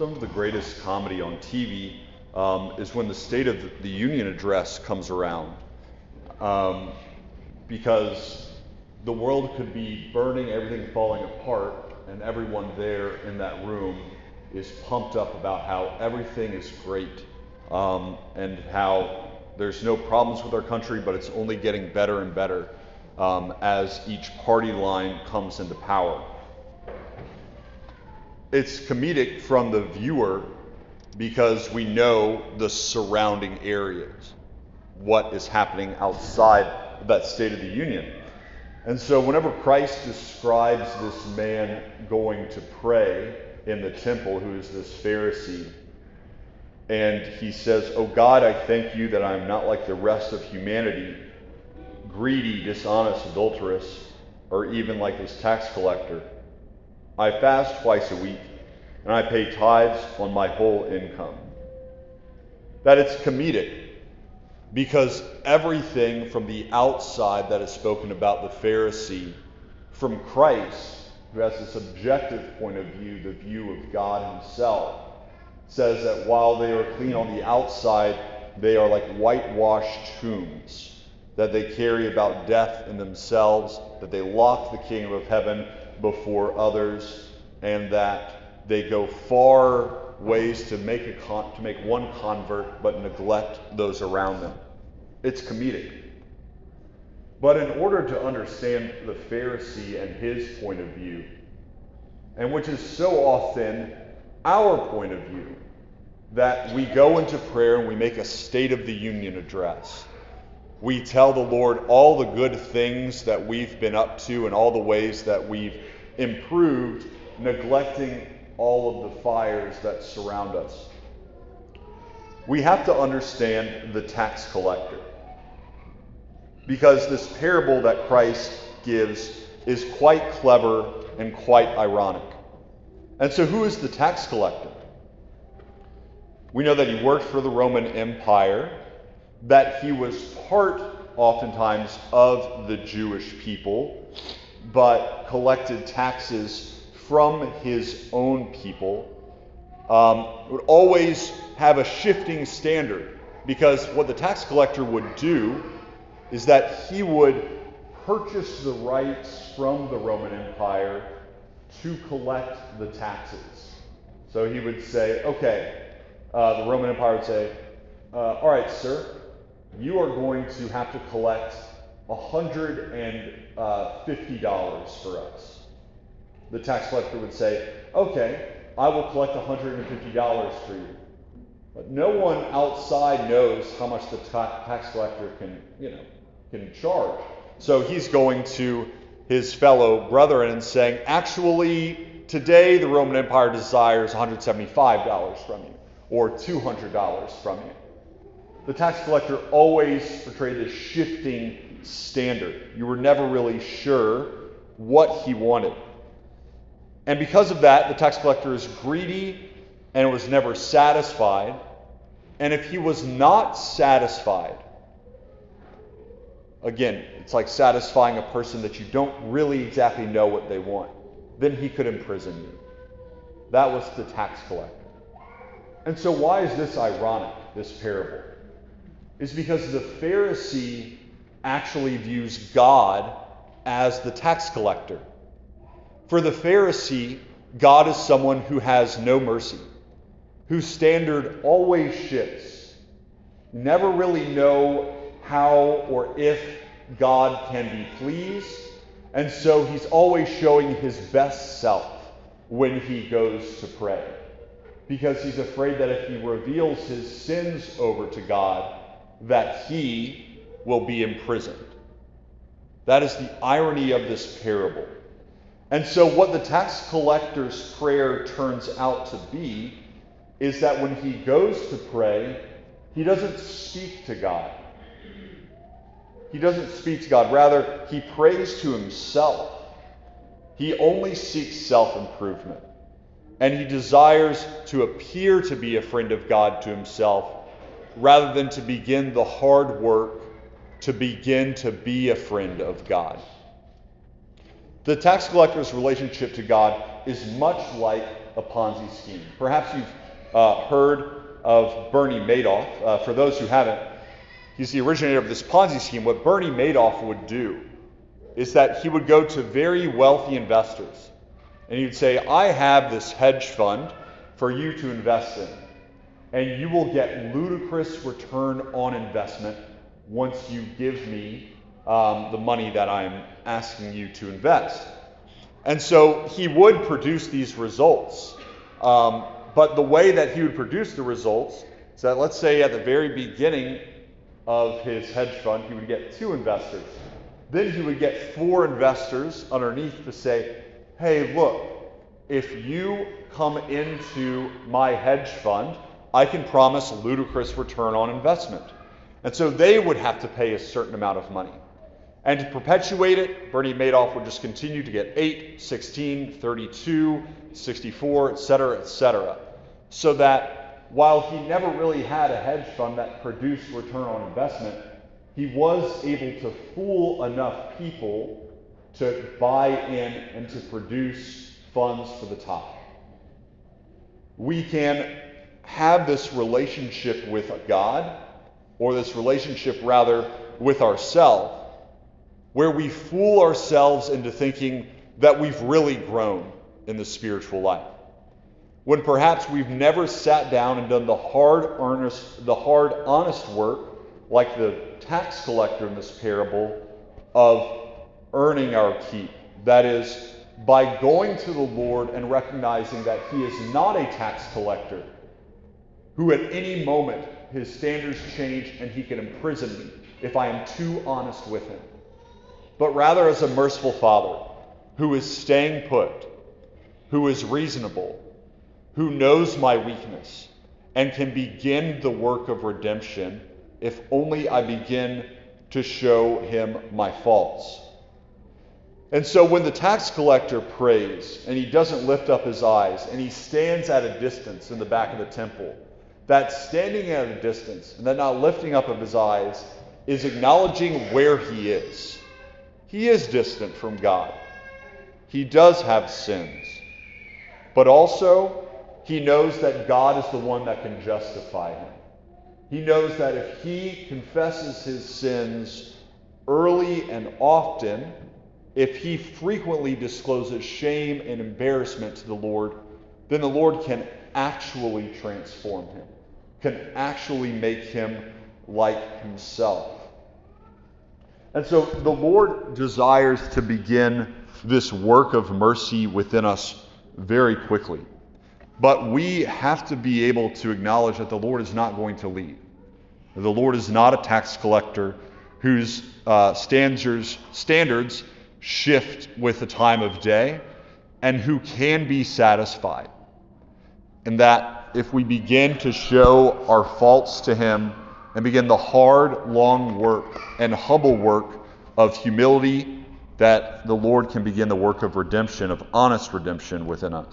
some of the greatest comedy on TV um, is when the State of the Union address comes around. Um, because the world could be burning, everything falling apart, and everyone there in that room is pumped up about how everything is great um, and how there's no problems with our country, but it's only getting better and better um, as each party line comes into power. It's comedic from the viewer because we know the surrounding areas, what is happening outside that State of the Union. And so, whenever Christ describes this man going to pray in the temple, who is this Pharisee, and he says, Oh God, I thank you that I'm not like the rest of humanity, greedy, dishonest, adulterous, or even like this tax collector. I fast twice a week, and I pay tithes on my whole income. That it's comedic because everything from the outside that is spoken about the Pharisee, from Christ, who has this objective point of view, the view of God Himself, says that while they are clean on the outside, they are like whitewashed tombs, that they carry about death in themselves, that they lock the kingdom of heaven before others, and that they go far ways to make, a con- to make one convert but neglect those around them. It's comedic. But in order to understand the Pharisee and his point of view, and which is so often our point of view, that we go into prayer and we make a State of the Union address. We tell the Lord all the good things that we've been up to and all the ways that we've improved, neglecting all of the fires that surround us. We have to understand the tax collector. Because this parable that Christ gives is quite clever and quite ironic. And so, who is the tax collector? We know that he worked for the Roman Empire, that he was part, oftentimes, of the Jewish people, but collected taxes from his own people, um, would always have a shifting standard because what the tax collector would do is that he would purchase the rights from the Roman Empire to collect the taxes. So he would say, okay, uh, the Roman Empire would say, uh, all right, sir, you are going to have to collect $150 uh, for us the tax collector would say, okay, I will collect $150 for you. But no one outside knows how much the ta- tax collector can, you know, can charge. So he's going to his fellow brethren and saying, actually, today the Roman Empire desires $175 from you or $200 from you. The tax collector always portrayed this shifting standard. You were never really sure what he wanted. And because of that, the tax collector is greedy and was never satisfied. And if he was not satisfied, again, it's like satisfying a person that you don't really exactly know what they want, then he could imprison you. That was the tax collector. And so, why is this ironic, this parable? Is because the Pharisee actually views God as the tax collector. For the Pharisee, God is someone who has no mercy, whose standard always shifts. Never really know how or if God can be pleased, and so he's always showing his best self when he goes to pray. Because he's afraid that if he reveals his sins over to God, that he will be imprisoned. That is the irony of this parable. And so, what the tax collector's prayer turns out to be is that when he goes to pray, he doesn't speak to God. He doesn't speak to God. Rather, he prays to himself. He only seeks self improvement. And he desires to appear to be a friend of God to himself rather than to begin the hard work to begin to be a friend of God. The tax collector's relationship to God is much like a Ponzi scheme. Perhaps you've uh, heard of Bernie Madoff. Uh, for those who haven't, he's the originator of this Ponzi scheme. What Bernie Madoff would do is that he would go to very wealthy investors and he would say, I have this hedge fund for you to invest in, and you will get ludicrous return on investment once you give me um, the money that I'm asking you to invest. And so he would produce these results. Um, but the way that he would produce the results is that, let's say, at the very beginning of his hedge fund, he would get two investors. Then he would get four investors underneath to say, hey, look, if you come into my hedge fund, I can promise ludicrous return on investment. And so they would have to pay a certain amount of money. And to perpetuate it, Bernie Madoff would just continue to get 8, 16, 32, 64, et cetera, et cetera. So that while he never really had a hedge fund that produced return on investment, he was able to fool enough people to buy in and to produce funds for the top. We can have this relationship with God, or this relationship rather with ourselves where we fool ourselves into thinking that we've really grown in the spiritual life. When perhaps we've never sat down and done the hard, earnest, the hard, honest work, like the tax collector in this parable, of earning our keep. That is, by going to the Lord and recognizing that He is not a tax collector who at any moment his standards change and he can imprison me if I am too honest with him but rather as a merciful Father who is staying put, who is reasonable, who knows my weakness, and can begin the work of redemption if only I begin to show him my faults. And so when the tax collector prays and he doesn't lift up his eyes and he stands at a distance in the back of the temple, that standing at a distance and that not lifting up of his eyes is acknowledging where he is. He is distant from God. He does have sins. But also, he knows that God is the one that can justify him. He knows that if he confesses his sins early and often, if he frequently discloses shame and embarrassment to the Lord, then the Lord can actually transform him, can actually make him like himself. And so the Lord desires to begin this work of mercy within us very quickly. But we have to be able to acknowledge that the Lord is not going to lead. The Lord is not a tax collector whose uh, standards, standards shift with the time of day and who can be satisfied. And that if we begin to show our faults to Him, and begin the hard, long work and humble work of humility that the Lord can begin the work of redemption, of honest redemption within us.